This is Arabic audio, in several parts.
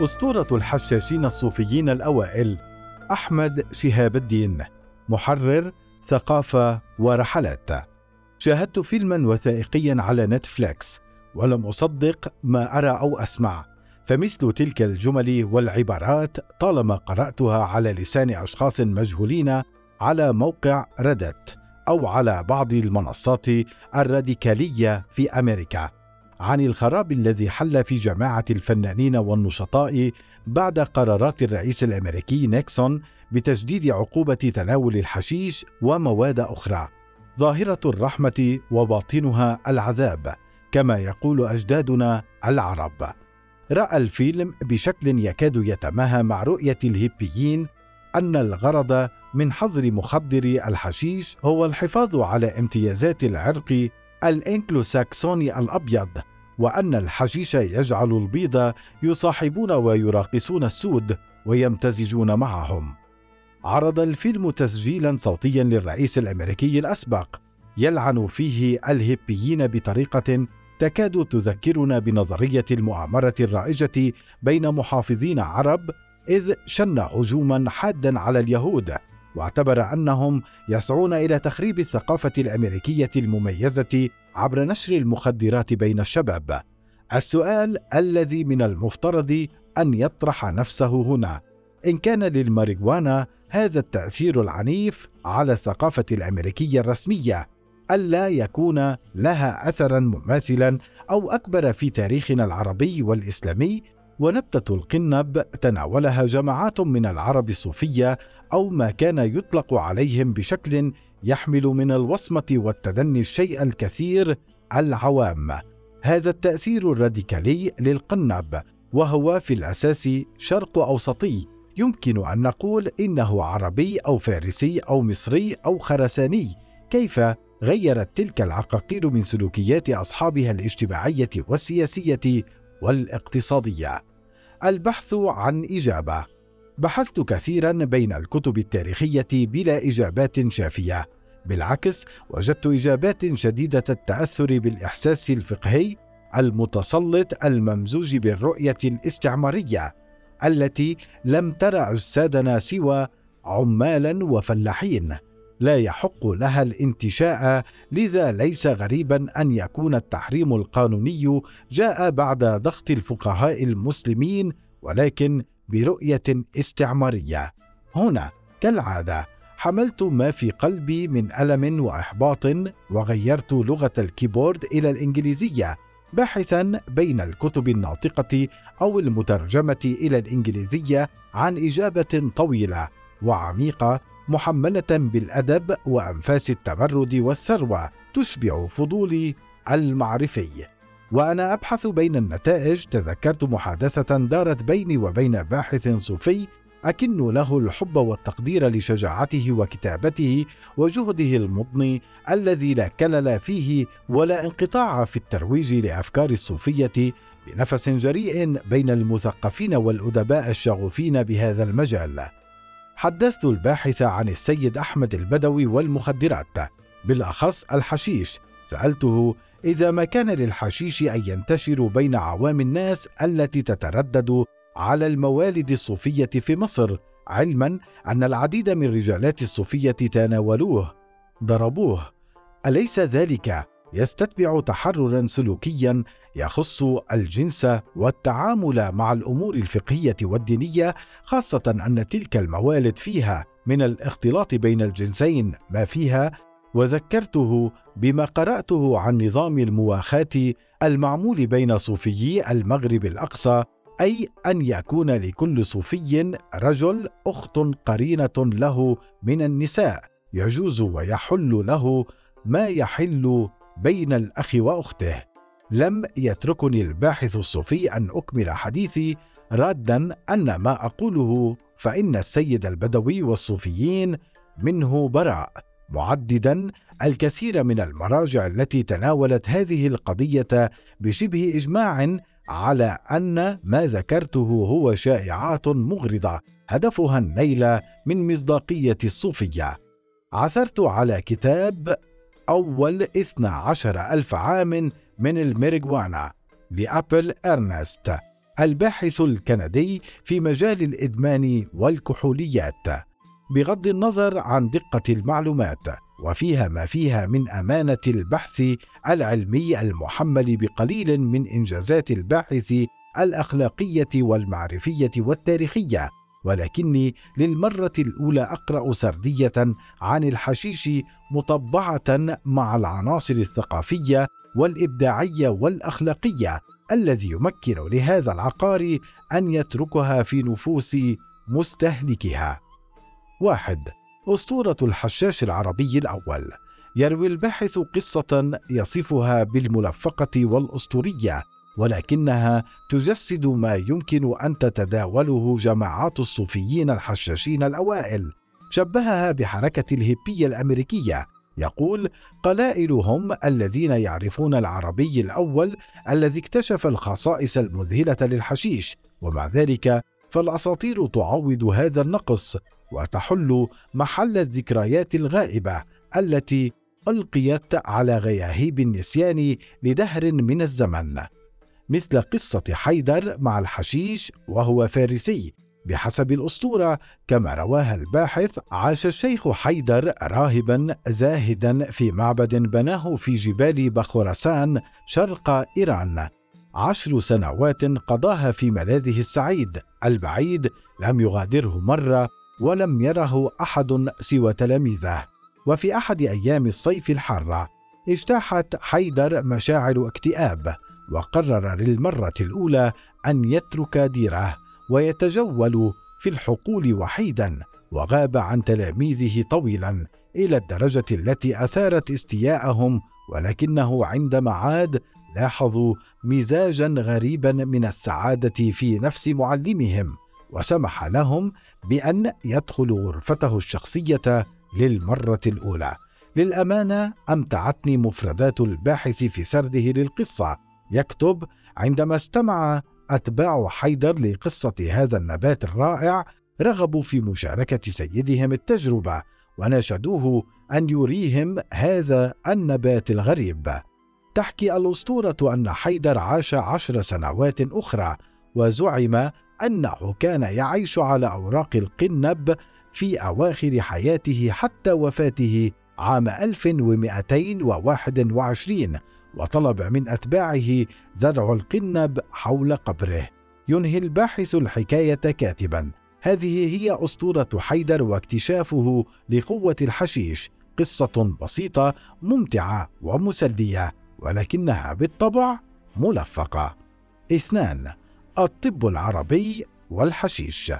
أسطورة الحشاشين الصوفيين الأوائل أحمد شهاب الدين محرر ثقافة ورحلات. شاهدت فيلما وثائقيا على نتفليكس ولم أصدق ما أرى أو أسمع. فمثل تلك الجمل والعبارات طالما قرأتها على لسان أشخاص مجهولين على موقع ريدت أو على بعض المنصات الراديكالية في أمريكا. عن الخراب الذي حل في جماعة الفنانين والنشطاء بعد قرارات الرئيس الأمريكي نيكسون بتجديد عقوبة تناول الحشيش ومواد أخرى. ظاهرة الرحمة وباطنها العذاب، كما يقول أجدادنا العرب. رأى الفيلم بشكل يكاد يتماهى مع رؤية الهيبيين أن الغرض من حظر مخدر الحشيش هو الحفاظ على امتيازات العرق الإنكلوساكسوني الأبيض وأن الحشيش يجعل البيض يصاحبون ويراقصون السود ويمتزجون معهم. عرض الفيلم تسجيلا صوتيا للرئيس الأمريكي الأسبق يلعن فيه الهيبيين بطريقة تكاد تذكرنا بنظرية المؤامرة الرائجة بين محافظين عرب إذ شن هجوما حادا على اليهود. واعتبر أنهم يسعون إلى تخريب الثقافة الأمريكية المميزة عبر نشر المخدرات بين الشباب. السؤال الذي من المفترض أن يطرح نفسه هنا. إن كان للماريجوانا هذا التأثير العنيف على الثقافة الأمريكية الرسمية الا يكون لها اثرا مماثلا أو أكبر في تاريخنا العربي والإسلامي ونبتة القنب تناولها جماعات من العرب الصوفية أو ما كان يطلق عليهم بشكل يحمل من الوصمة والتدني الشيء الكثير العوام. هذا التأثير الراديكالي للقنب وهو في الأساس شرق أوسطي يمكن أن نقول إنه عربي أو فارسي أو مصري أو خرساني كيف غيرت تلك العقاقير من سلوكيات أصحابها الاجتماعية والسياسية والاقتصادية. البحث عن إجابة. بحثت كثيرا بين الكتب التاريخية بلا إجابات شافية. بالعكس وجدت إجابات شديدة التأثر بالإحساس الفقهي المتسلط الممزوج بالرؤية الاستعمارية التي لم ترى أجسادنا سوى عمالا وفلاحين. لا يحق لها الانتشاء لذا ليس غريبا أن يكون التحريم القانوني جاء بعد ضغط الفقهاء المسلمين ولكن برؤية استعمارية. هنا كالعادة حملت ما في قلبي من ألم وإحباط وغيرت لغة الكيبورد إلى الإنجليزية باحثا بين الكتب الناطقة أو المترجمة إلى الإنجليزية عن إجابة طويلة وعميقة محملة بالأدب وأنفاس التمرد والثروة تشبع فضولي المعرفي. وأنا أبحث بين النتائج تذكرت محادثة دارت بيني وبين باحث صوفي أكن له الحب والتقدير لشجاعته وكتابته وجهده المضني الذي لا كلل فيه ولا انقطاع في الترويج لأفكار الصوفية بنفس جريء بين المثقفين والأدباء الشغوفين بهذا المجال. حدثت الباحث عن السيد أحمد البدوي والمخدرات. بالأخص الحشيش. سألته إذا ما كان للحشيش أن ينتشر بين عوام الناس التي تتردد على الموالد الصوفية في مصر علما أن العديد من رجالات الصوفية تناولوه ضربوه. أليس ذلك يستتبع تحررا سلوكيا يخص الجنس والتعامل مع الأمور الفقهية والدينية خاصة أن تلك الموالد فيها من الاختلاط بين الجنسين ما فيها وذكرته بما قرأته عن نظام المواخاة المعمول بين صوفيي المغرب الأقصى أي أن يكون لكل صوفي رجل أخت قرينة له من النساء يجوز ويحل له ما يحل بين الأخ وأخته. لم يتركني الباحث الصوفي أن أكمل حديثي رادا أن ما أقوله فإن السيد البدوي والصوفيين منه براء معددا الكثير من المراجع التي تناولت هذه القضية بشبه إجماع على أن ما ذكرته هو شائعات مغرضة هدفها النيل من مصداقية الصوفية. عثرت على كتاب أول 12 ألف عام من الميريجوانا لأبل إرنست الباحث الكندي في مجال الإدمان والكحوليات بغض النظر عن دقة المعلومات وفيها ما فيها من أمانة البحث العلمي المحمل بقليل من إنجازات الباحث الأخلاقية والمعرفية والتاريخية. ولكني للمرة الأولى أقرأ سردية عن الحشيش مطبعة مع العناصر الثقافية والإبداعية والأخلاقية الذي يمكن لهذا العقار أن يتركها في نفوس مستهلكها. واحد أسطورة الحشاش العربي الأول. يروي الباحث قصة يصفها بالملفقة والأسطورية. ولكنها تجسد ما يمكن أن تتداوله جماعات الصوفيين الحشاشين الأوائل. شبهها بحركة الهيبية الأمريكية. يقول قلائلهم الذين يعرفون العربي الأول الذي اكتشف الخصائص المذهلة للحشيش ومع ذلك فالأساطير تعوض هذا النقص وتحل محل الذكريات الغائبة التي ألقيت على غياهيب النسيان لدهر من الزمن. مثل قصة حيدر مع الحشيش وهو فارسي بحسب الأسطورة كما رواها الباحث عاش الشيخ حيدر راهبا زاهدا في معبد بناه في جبال بخرسان شرق إيران. عشر سنوات قضاها في ملاذه السعيد البعيد لم يغادره مرة ولم يره أحد سوى تلاميذه. وفي أحد أيام الصيف الحارة اجتاحت حيدر مشاعر اكتئاب. وقرر للمرة الأولى أن يترك ديره ويتجول في الحقول وحيدا وغاب عن تلاميذه طويلا إلى الدرجة التي أثارت استياءهم ولكنه عندما عاد لاحظوا مزاجا غريبا من السعادة في نفس معلمهم وسمح لهم بأن يدخلوا غرفته الشخصية للمرة الأولى. للأمانة أمتعتني مفردات الباحث في سرده للقصة. يكتب: عندما استمع أتباع حيدر لقصة هذا النبات الرائع رغبوا في مشاركة سيدهم التجربة وناشدوه أن يريهم هذا النبات الغريب. تحكي الأسطورة أن حيدر عاش عشر سنوات أخرى وزعم أنه كان يعيش على أوراق القنب في أواخر حياته حتى وفاته عام 1221 وطلب من أتباعه زرع القنب حول قبره. ينهي الباحث الحكاية كاتبا. هذه هي أسطورة حيدر واكتشافه لقوة الحشيش. قصة بسيطة ممتعة ومسلية ولكنها بالطبع ملفقة. اثنان الطب العربي والحشيش.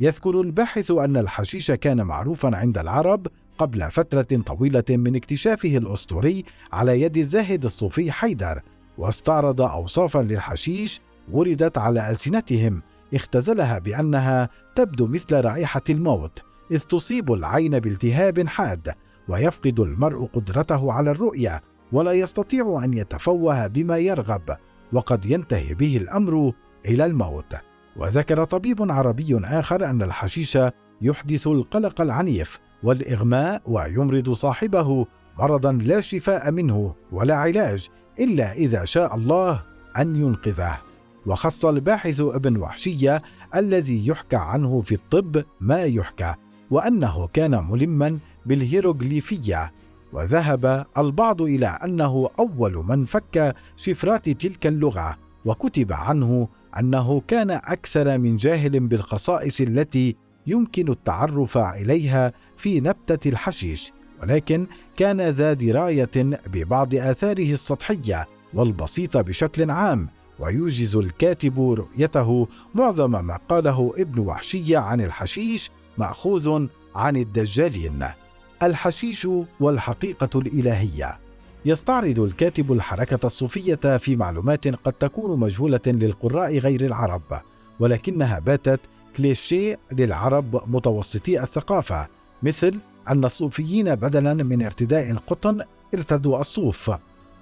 يذكر الباحث أن الحشيش كان معروفا عند العرب قبل فترة طويلة من اكتشافه الأسطوري على يد الزاهد الصوفي حيدر واستعرض اوصافا للحشيش وردت على ألسنتهم اختزلها بأنها تبدو مثل رائحة الموت إذ تصيب العين بالتهاب حاد ويفقد المرء قدرته على الرؤية ولا يستطيع أن يتفوه بما يرغب وقد ينتهي به الأمر إلى الموت. وذكر طبيب عربي آخر أن الحشيش يحدث القلق العنيف والإغماء ويمرض صاحبه مرضا لا شفاء منه ولا علاج إلا إذا شاء الله أن ينقذه. وخص الباحث أبن وحشية الذي يحكى عنه في الطب ما يحكى وأنه كان ملما بالهيروغليفية وذهب البعض إلى أنه أول من فك شفرات تلك اللغة وكتب عنه أنه كان أكثر من جاهل بالخصائص التي يمكن التعرف إليها في نبتة الحشيش ولكن كان ذا دراية ببعض آثاره السطحية والبسيطة بشكل عام ويوجز الكاتب رؤيته معظم ما قاله ابن وحشيه عن الحشيش مأخوذ عن الدجالين. الحشيش والحقيقة الإلهية. يستعرض الكاتب الحركة الصوفية في معلومات قد تكون مجهولة للقراء غير العرب، ولكنها باتت كليشيه للعرب متوسطي الثقافة، مثل أن الصوفيين بدلا من ارتداء القطن ارتدوا الصوف،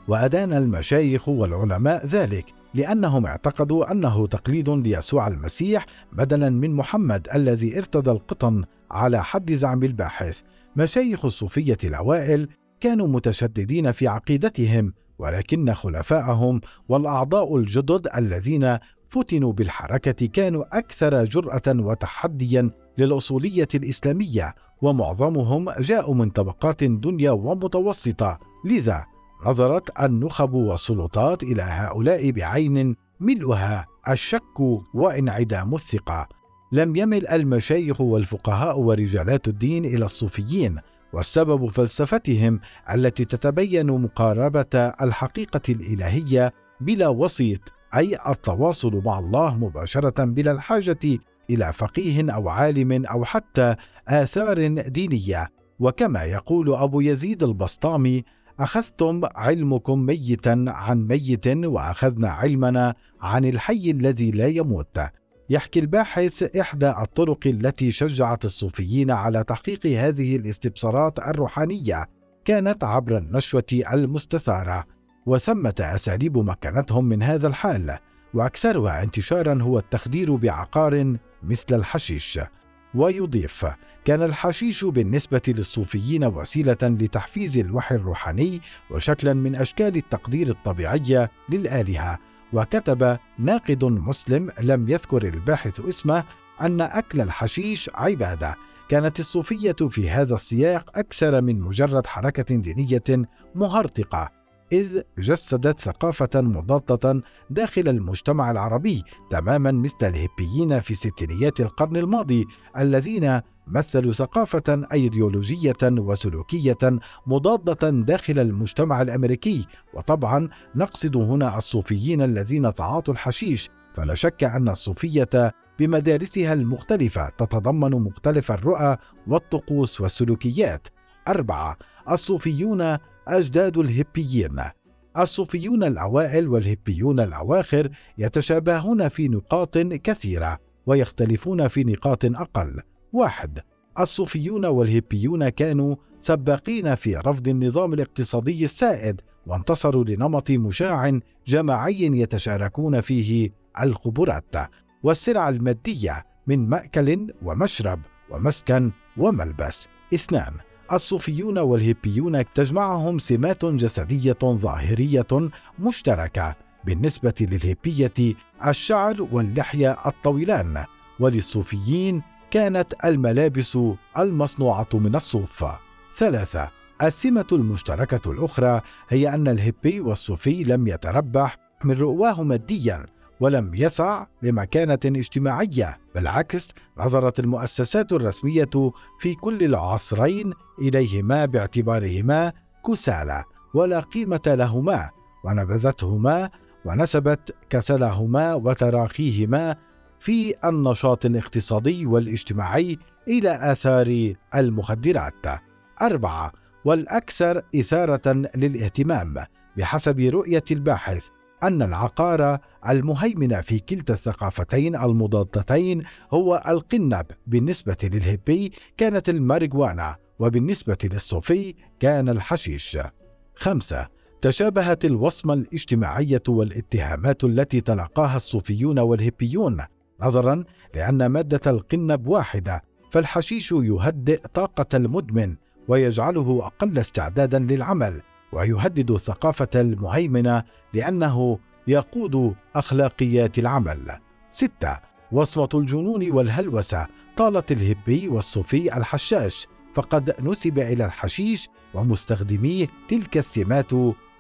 وأدان المشايخ والعلماء ذلك، لأنهم اعتقدوا أنه تقليد ليسوع المسيح بدلا من محمد الذي ارتدى القطن على حد زعم الباحث. مشايخ الصوفية الأوائل كانوا متشددين في عقيدتهم ولكن خلفائهم والأعضاء الجدد الذين فتنوا بالحركة كانوا أكثر جرأة وتحديا للأصولية الإسلامية ومعظمهم جاءوا من طبقات دنيا ومتوسطة. لذا نظرت النخب والسلطات إلى هؤلاء بعين ملؤها الشك وانعدام الثقة. لم يمل المشايخ والفقهاء ورجالات الدين إلى الصوفيين والسبب فلسفتهم التي تتبين مقاربة الحقيقة الإلهية بلا وسيط أي التواصل مع الله مباشرة بلا الحاجة إلى فقيه أو عالم أو حتى آثار دينية. وكما يقول أبو يزيد البسطامي أخذتم علمكم ميتا عن ميت وأخذنا علمنا عن الحي الذي لا يموت. يحكي الباحث إحدى الطرق التي شجعت الصوفيين على تحقيق هذه الاستبصارات الروحانية كانت عبر النشوة المستثارة. وثمة أساليب مكنتهم من هذا الحال وأكثرها انتشارا هو التخدير بعقار مثل الحشيش. ويضيف كان الحشيش بالنسبة للصوفيين وسيلة لتحفيز الوحي الروحاني وشكلا من أشكال التقدير الطبيعية للآلهة. وكتب ناقد مسلم لم يذكر الباحث اسمه أن أكل الحشيش عبادة. كانت الصوفية في هذا السياق أكثر من مجرد حركة دينية مهرطقة. إذ جسدت ثقافة مضادة داخل المجتمع العربي تماما مثل الهيبيين في ستينيات القرن الماضي الذين مثلوا ثقافة أيديولوجية وسلوكية مضادة داخل المجتمع الأمريكي. وطبعا نقصد هنا الصوفيين الذين تعاطوا الحشيش. فلا شك أن الصوفية بمدارسها المختلفة تتضمن مختلف الرؤى والطقوس والسلوكيات. أربعة الصوفيون أجداد الهيبيين. الصوفيون الأوائل والهيبيون الأواخر يتشابهون في نقاط كثيرة ويختلفون في نقاط أقل. واحد الصوفيون والهيبيون كانوا سباقين في رفض النظام الاقتصادي السائد وانتصروا لنمط مشاع جماعي يتشاركون فيه الخبرات والسلع المادية من مأكل ومشرب ومسكن وملبس. اثنان الصوفيون والهيبيون تجمعهم سمات جسدية ظاهرية مشتركة بالنسبة للهيبية الشعر واللحية الطويلان. وللصوفيين كانت الملابس المصنوعة من الصوف. ثلاثة السمة المشتركة الأخرى هي أن الهيبي والصوفي لم يتربح من رؤواه ماديا. ولم يسع لمكانة اجتماعية، بالعكس نظرت المؤسسات الرسمية في كل العصرين إليهما باعتبارهما كسالى ولا قيمة لهما، ونبذتهما ونسبت كسلهما وتراخيهما في النشاط الاقتصادي والاجتماعي إلى آثار المخدرات. أربعة والأكثر إثارة للاهتمام بحسب رؤية الباحث أن العقار المهيمن في كلتا الثقافتين المضادتين هو القنب. بالنسبة للهيبي كانت الماريجوانا وبالنسبة للصوفي كان الحشيش. خمسة تشابهت الوصمة الاجتماعية والاتهامات التي تلقاها الصوفيون والهيبيون نظرا لأن مادة القنب واحدة فالحشيش يهدئ طاقة المدمن ويجعله أقل استعدادا للعمل. ويهدد الثقافة المهيمنة لأنه يقود أخلاقيات العمل. ستة وصمة الجنون والهلوسة. طالت الهبي والصوفي الحشاش. فقد نسب إلى الحشيش ومستخدميه تلك السمات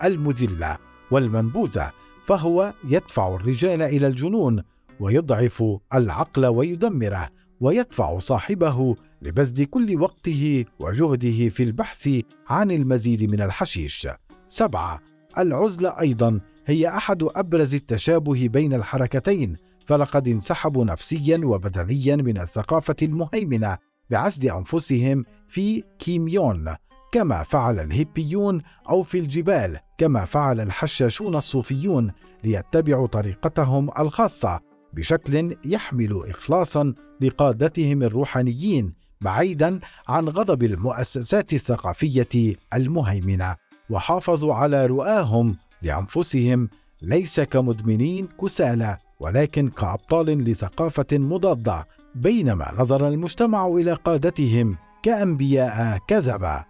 المذلة والمنبوذة. فهو يدفع الرجال إلى الجنون ويضعف العقل ويدمره ويدفع صاحبه لبذل كل وقته وجهده في البحث عن المزيد من الحشيش. سبعة العزلة أيضا هي أحد أبرز التشابه بين الحركتين فلقد انسحبوا نفسيا وبدنيا من الثقافة المهيمنة بعزل أنفسهم في كيميون كما فعل الهيبيون أو في الجبال كما فعل الحشاشون الصوفيون ليتبعوا طريقتهم الخاصة بشكل يحمل إخلاصا لقادتهم الروحانيين بعيدا عن غضب المؤسسات الثقافية المهيمنة وحافظوا على رؤاهم لأنفسهم ليس كمدمنين كسالى ولكن كأبطال لثقافة مضادة بينما نظر المجتمع إلى قادتهم كأنبياء كذبة.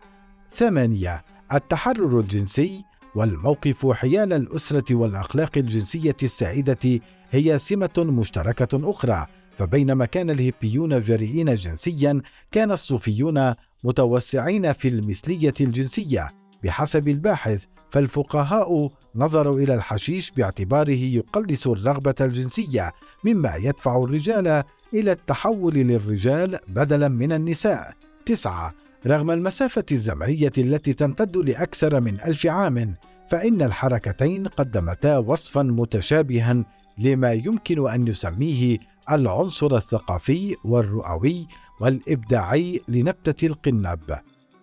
ثمانية التحرر الجنسي والموقف حيال الأسرة والأخلاق الجنسية السائده هي سمة مشتركة أخرى. فبينما كان الهيبيون جريئين جنسيا كان الصوفيون متوسعين في المثلية الجنسية بحسب الباحث فالفقهاء نظروا إلى الحشيش باعتباره يقلص الرغبة الجنسية مما يدفع الرجال إلى التحول للرجال بدلا من النساء. تسعة رغم المسافة الزمنية التي تمتد لأكثر من ألف عام فإن الحركتين قدمتا وصفا متشابها لما يمكن أن نسميه العنصر الثقافي والرؤوي والإبداعي لنبتة القنب.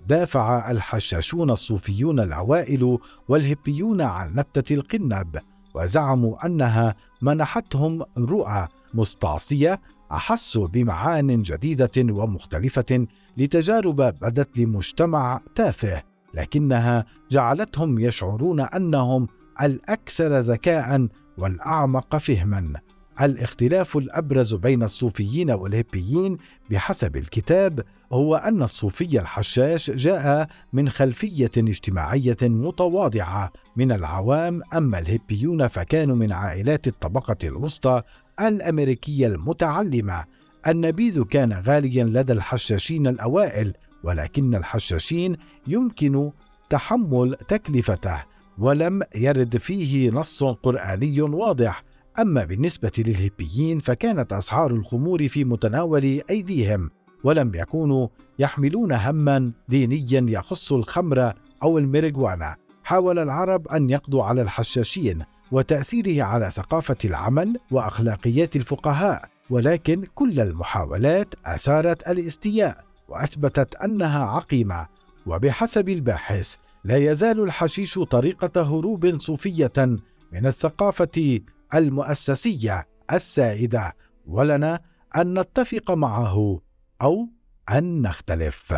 دافع الحشاشون الصوفيون الاوائل والهبيون عن نبتة القنب وزعموا أنها منحتهم رؤى مستعصية احسوا بمعان جديدة ومختلفة لتجارب بدت لمجتمع تافه لكنها جعلتهم يشعرون أنهم الأكثر ذكاء والأعمق فهما. الاختلاف الأبرز بين الصوفيين والهيبيين بحسب الكتاب هو أن الصوفي الحشاش جاء من خلفية اجتماعية متواضعة من العوام أما الهيبيون فكانوا من عائلات الطبقة الوسطى الأمريكية المتعلمة. النبيذ كان غاليا لدى الحشاشين الأوائل ولكن الحشاشين يمكن تحمل تكلفته ولم يرد فيه نص قرآني واضح. أما بالنسبة للهيبيين فكانت أسعار الخمور في متناول أيديهم ولم يكونوا يحملون هما دينيا يخص الخمر أو الميريجوانا حاول العرب أن يقضوا على الحشاشين وتأثيره على ثقافة العمل وأخلاقيات الفقهاء ولكن كل المحاولات أثارت الاستياء وأثبتت أنها عقيمة. وبحسب الباحث لا يزال الحشيش طريقة هروب صوفية من الثقافة المؤسسية السائدة ولنا أن نتفق معه أو أن نختلف.